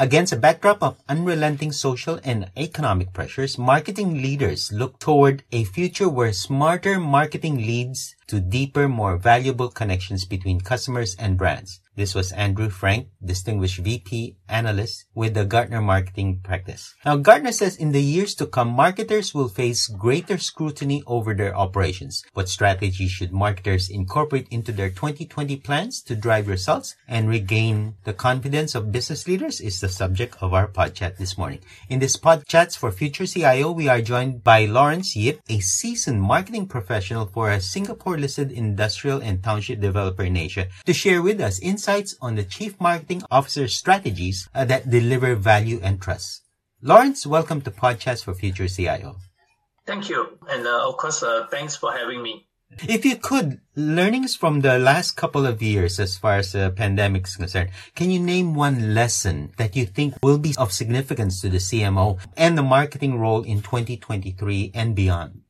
Against a backdrop of unrelenting social and economic pressures, marketing leaders look toward a future where smarter marketing leads to deeper, more valuable connections between customers and brands. This was Andrew Frank, Distinguished VP Analyst with the Gartner Marketing Practice. Now, Gartner says in the years to come, marketers will face greater scrutiny over their operations. What strategies should marketers incorporate into their 2020 plans to drive results and regain the confidence of business leaders is the subject of our pod chat this morning. In this Podchats for Future CIO, we are joined by Lawrence Yip, a seasoned marketing professional for a Singapore-listed industrial and township developer in Asia, to share with us insights insights on the Chief Marketing Officer's strategies uh, that deliver value and trust. Lawrence, welcome to Podcast for Future CIO. Thank you. And uh, of course, uh, thanks for having me. If you could, learnings from the last couple of years as far as the pandemic is concerned, can you name one lesson that you think will be of significance to the CMO and the marketing role in 2023 and beyond?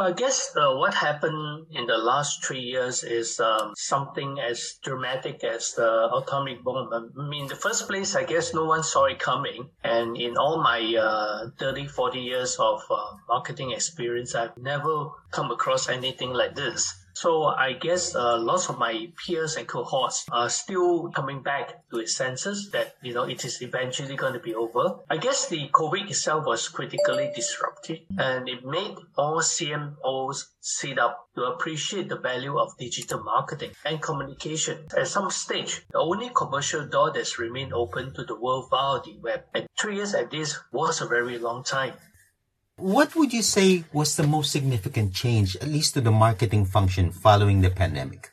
Well, I guess uh, what happened in the last three years is um, something as dramatic as the atomic bomb. I mean, in the first place, I guess no one saw it coming. And in all my uh, 30, 40 years of uh, marketing experience, I've never come across anything like this. So I guess uh, lots of my peers and cohorts are still coming back to its senses that you know it is eventually going to be over. I guess the COVID itself was critically disruptive, and it made all CMOs sit up to appreciate the value of digital marketing and communication. At some stage, the only commercial door that's remained open to the world via the web, and three years at this was a very long time. What would you say was the most significant change, at least to the marketing function following the pandemic?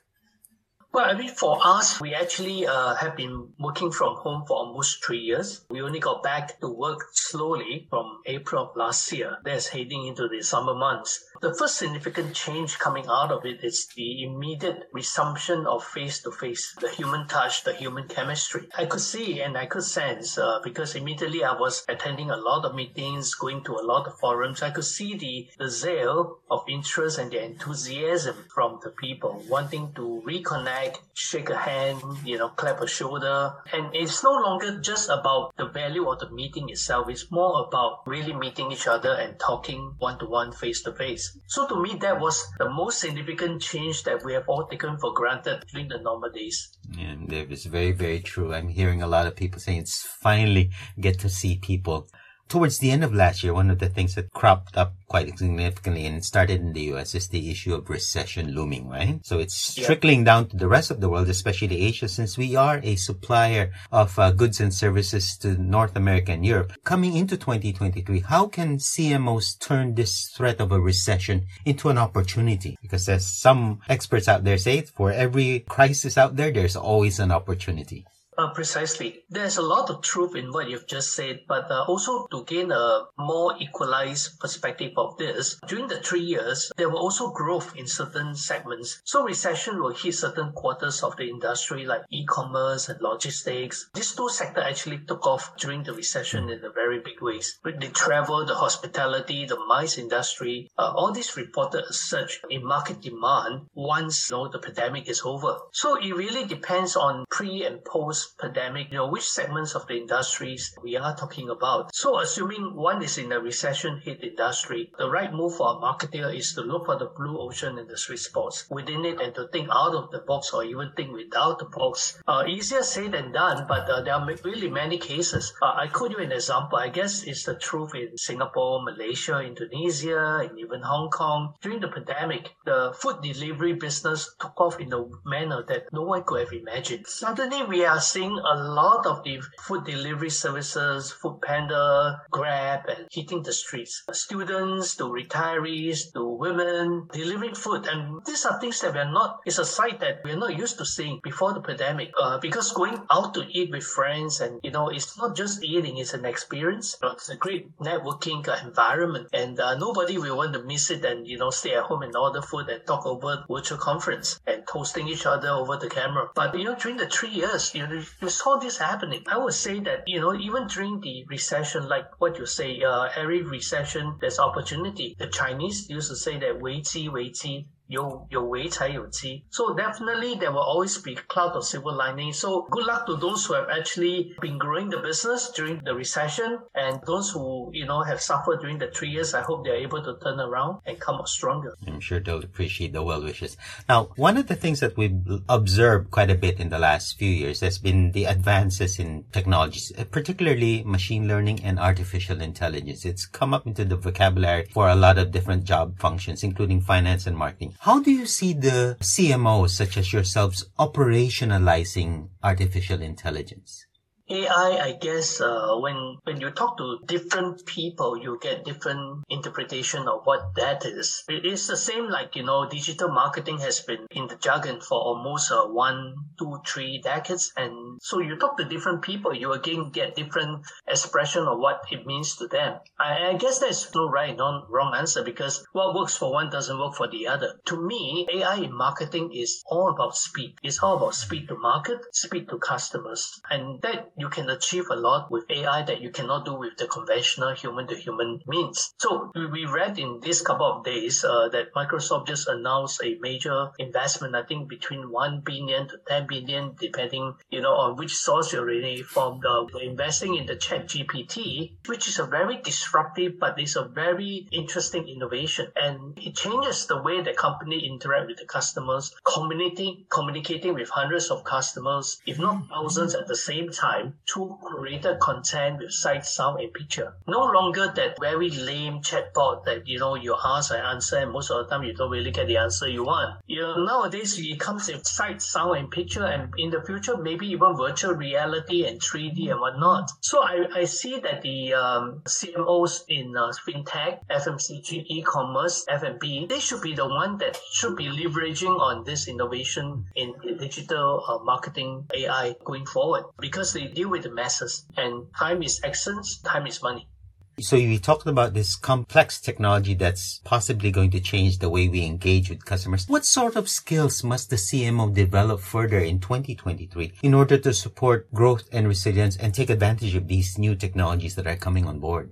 Well, I mean, for us, we actually uh, have been working from home for almost three years. We only got back to work slowly from April of last year. That's heading into the summer months. The first significant change coming out of it is the immediate resumption of face to face, the human touch, the human chemistry. I could see and I could sense uh, because immediately I was attending a lot of meetings, going to a lot of forums. I could see the, the zeal of interest and the enthusiasm from the people wanting to reconnect, shake a hand, you know, clap a shoulder. And it's no longer just about the value of the meeting itself. It's more about really meeting each other and talking one to one, face to face. So to me, that was the most significant change that we have all taken for granted during the normal days. And it is very, very true. I'm hearing a lot of people saying it's finally get to see people towards the end of last year, one of the things that cropped up quite significantly and started in the US is the issue of recession looming, right? So it's yeah. trickling down to the rest of the world, especially Asia, since we are a supplier of uh, goods and services to North America and Europe. Coming into 2023, how can CMOs turn this threat of a recession into an opportunity? Because as some experts out there say, for every crisis out there, there's always an opportunity. Uh, precisely. There's a lot of truth in what you've just said, but uh, also to gain a more equalized perspective of this, during the three years, there were also growth in certain segments. So recession will hit certain quarters of the industry like e-commerce and logistics. These two sectors actually took off during the recession in a very big ways. The travel, the hospitality, the MICE industry, uh, all these reported a surge in market demand once you know, the pandemic is over. So it really depends on pre and post pandemic, you know, which segments of the industries we are talking about. So assuming one is in a recession hit industry, the right move for a marketer is to look for the blue ocean and the sweet spots within it and to think out of the box or even think without the box. Uh, easier said than done, but uh, there are really many cases. Uh, I could give you an example. I guess it's the truth in Singapore, Malaysia, Indonesia, and even Hong Kong. During the pandemic, the food delivery business took off in a manner that no one could have imagined. Suddenly, we are seeing a lot of the food delivery services, Food Panda, Grab, and hitting the streets. Students to retirees to women delivering food. And these are things that we're not, it's a sight that we're not used to seeing before the pandemic. Uh, because going out to eat with friends and, you know, it's not just eating, it's an experience. It's a great networking environment and uh, nobody will want to miss it and, you know, stay at home and order food and talk over virtual conference and toasting each other over the camera. But, you know, during the three years, you know, you saw this happening. I would say that, you know, even during the recession, like what you say, uh, every recession, there's opportunity. The Chinese used to say that 危机危机 you you wait you see. So definitely there will always be cloud of silver lining. So good luck to those who have actually been growing the business during the recession and those who you know have suffered during the three years. I hope they are able to turn around and come out stronger. I'm sure they'll appreciate the well wishes. Now, one of the things that we've observed quite a bit in the last few years has been the advances in technologies, uh, particularly machine learning and artificial intelligence. It's come up into the vocabulary for a lot of different job functions, including finance and marketing. How do you see the CMOs such as yourselves operationalizing artificial intelligence? AI, I guess, uh, when when you talk to different people, you get different interpretation of what that is. It is the same like you know, digital marketing has been in the jargon for almost uh, one, two, three decades, and so you talk to different people, you again get different expression of what it means to them. I, I guess there's no right, no wrong answer because what works for one doesn't work for the other. To me, AI in marketing is all about speed. It's all about speed to market, speed to customers, and that you can achieve a lot with AI that you cannot do with the conventional human to human means. So we read in this couple of days uh, that Microsoft just announced a major investment, I think between 1 billion to 10 billion, depending, you know, on which source you're really from. The, investing in the ChatGPT, which is a very disruptive, but it's a very interesting innovation. And it changes the way the company interact with the customers, communicating, communicating with hundreds of customers, if not thousands at the same time to curated content with sight, sound, and picture. No longer that very lame chatbot that you know you ask and answer, and most of the time you don't really get the answer you want. You know nowadays it comes with sight, sound, and picture, and in the future maybe even virtual reality and 3D and whatnot. So I, I see that the um, CMOs in uh, fintech, FMCG, e-commerce, F&B, they should be the one that should be leveraging on this innovation in digital uh, marketing AI going forward because they deal with the masses. And time is essence, time is money. So you talked about this complex technology that's possibly going to change the way we engage with customers. What sort of skills must the CMO develop further in 2023 in order to support growth and resilience and take advantage of these new technologies that are coming on board?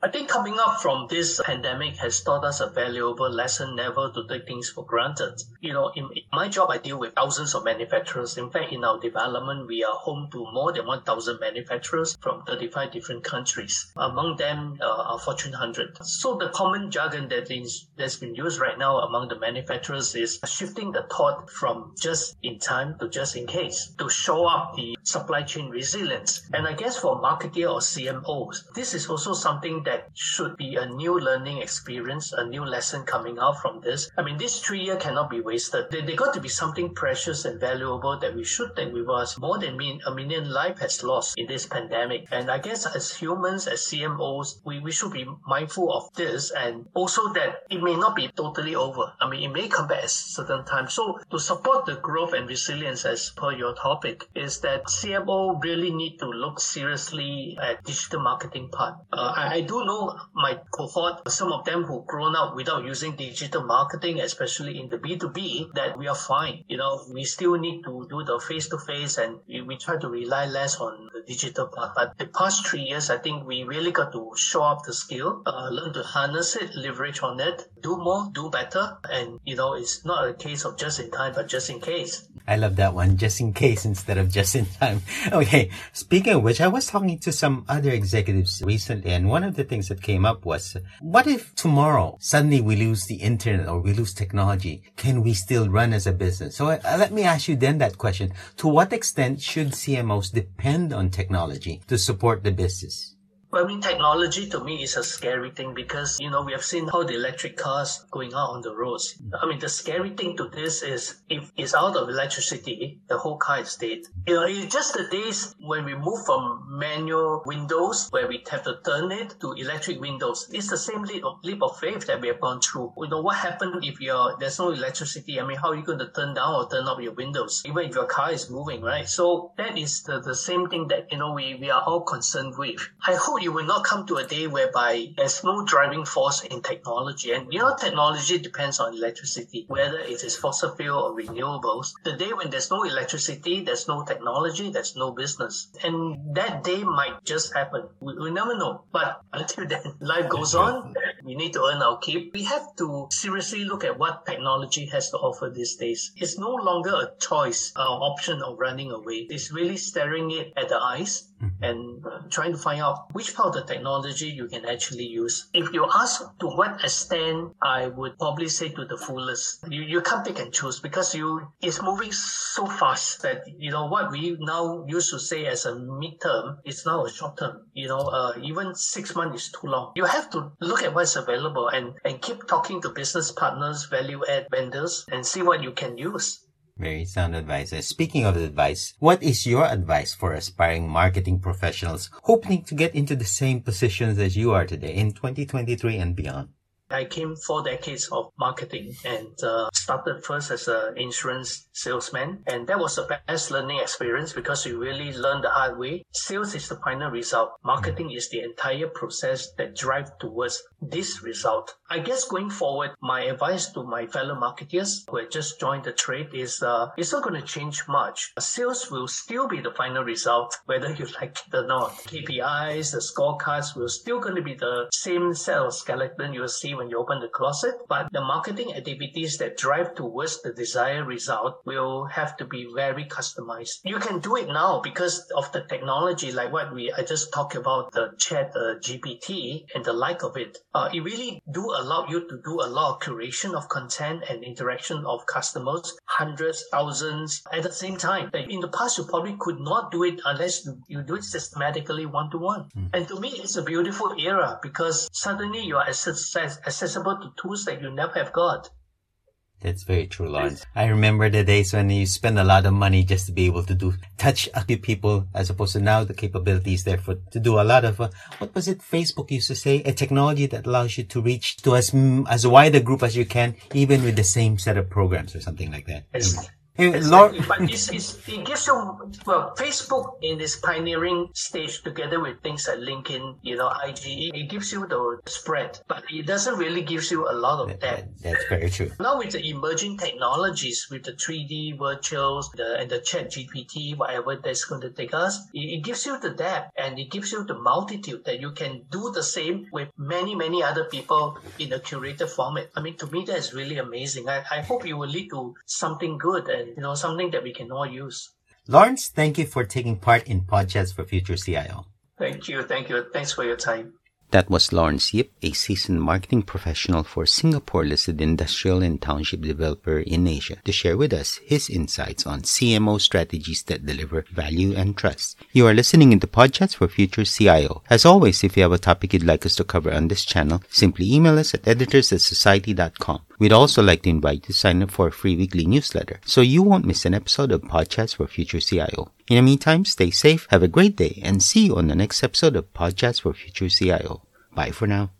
I think coming up from this pandemic has taught us a valuable lesson never to take things for granted. You know, in, my job, I deal with thousands of manufacturers. In fact, in our development, we are home to more than 1,000 manufacturers from 35 different countries. Among them uh, are Fortune 100. So the common jargon that is, that's been used right now among the manufacturers is shifting the thought from just in time to just in case to show up the supply chain resilience. And I guess for marketer or CMOs, this is also something that should be a new learning experience, a new lesson coming out from this. I mean, this three year cannot be wasted. They, they got to be something precious and valuable that we should take with us. More than mean, a million life has lost in this pandemic. And I guess as humans, as CMOs, we, we should be mindful of this and also that it may not be totally over. I mean, it may come back at certain time. So to support the growth and resilience as per your topic is that CMO really need to look seriously at digital marketing part. Uh, I, I do know my cohort, some of them who grown up without using digital marketing, especially in the B2B, that we are fine. You know, we still need to do the face to face and we, we try to rely less on the digital part. But the past three years, I think we really got to show up the skill, uh, learn to harness it, leverage on it, do more, do better. And, you know, it's not a case of just in time, but just in case. I love that one, just in case instead of just in time. Okay. Speaking of which, I was talking to some other executives recently and one of the things that came up was, what if tomorrow suddenly we lose the internet or we lose technology? Can we still run as a business? So uh, let me ask you then that question. To what extent should CMOs depend on technology to support the business? I mean, technology to me is a scary thing because, you know, we have seen how the electric cars going out on the roads. I mean, the scary thing to this is if it's out of electricity, the whole car is dead. You know, it's just the days when we move from manual windows where we have to turn it to electric windows. It's the same leap of, leap of faith that we have gone through. You know, what happened if you're, there's no electricity? I mean, how are you going to turn down or turn up your windows? Even if your car is moving, right? So that is the, the same thing that, you know, we, we are all concerned with. I hope you will not come to a day whereby there's no driving force in technology. And you know, technology depends on electricity, whether it is fossil fuel or renewables. The day when there's no electricity, there's no technology, there's no business. And that day might just happen. We, we never know. But until then, life goes on. we need to earn our keep. We have to seriously look at what technology has to offer these days. It's no longer a choice, or option of running away. It's really staring it at the eyes. And uh, trying to find out which part of the technology you can actually use. If you ask to what extent, I would probably say to the fullest. You, you can't pick and choose because you it's moving so fast that you know what we now used to say as a midterm is now a short term. You know, uh, even six months is too long. You have to look at what's available and and keep talking to business partners, value add vendors, and see what you can use. Very sound advice. Uh, speaking of advice, what is your advice for aspiring marketing professionals hoping to get into the same positions as you are today in 2023 and beyond? I came four decades of marketing and uh, started first as an insurance salesman. And that was the best learning experience because you really learn the hard way. Sales is the final result. Marketing is the entire process that drives towards this result. I guess going forward, my advice to my fellow marketers who have just joined the trade is uh, it's not going to change much. Sales will still be the final result, whether you like it or not. KPIs, the scorecards will still going to be the same set of skeleton you'll see when you open the closet, but the marketing activities that drive towards the desired result will have to be very customized. You can do it now because of the technology, like what we I just talked about the chat uh, GPT and the like of it. Uh, it really do allow you to do a lot of curation of content and interaction of customers, hundreds, thousands at the same time. In the past, you probably could not do it unless you do it systematically one to one. And to me, it's a beautiful era because suddenly you are access, accessible to tools that you never have got. That's very true, Lawrence. I remember the days when you spend a lot of money just to be able to do touch a few people, as opposed to now the capabilities there for to do a lot of uh, what was it? Facebook used to say a technology that allows you to reach to as as wide a group as you can, even with the same set of programs or something like that. Yes. Exactly. but it's, it's, it gives you, well, Facebook in this pioneering stage together with things like LinkedIn, you know, IG, it gives you the spread, but it doesn't really gives you a lot of that. That's very true. Now with the emerging technologies, with the 3D virtuals, the, and the ChatGPT, whatever that's going to take us, it, it gives you the depth and it gives you the multitude that you can do the same with many, many other people in a curated format. I mean, to me, that's really amazing. I, I hope it will lead to something good and you know, something that we can all use. Lawrence, thank you for taking part in Podchats for Future CIO. Thank you. Thank you. Thanks for your time. That was Lawrence Yip, a seasoned marketing professional for Singapore listed industrial and township developer in Asia, to share with us his insights on CMO strategies that deliver value and trust. You are listening into Podchats for Future CIO. As always, if you have a topic you'd like us to cover on this channel, simply email us at editors at society.com. We'd also like to invite you to sign up for a free weekly newsletter so you won't miss an episode of Podchats for Future CIO. In the meantime, stay safe, have a great day, and see you on the next episode of Podchats for Future CIO. Bye for now.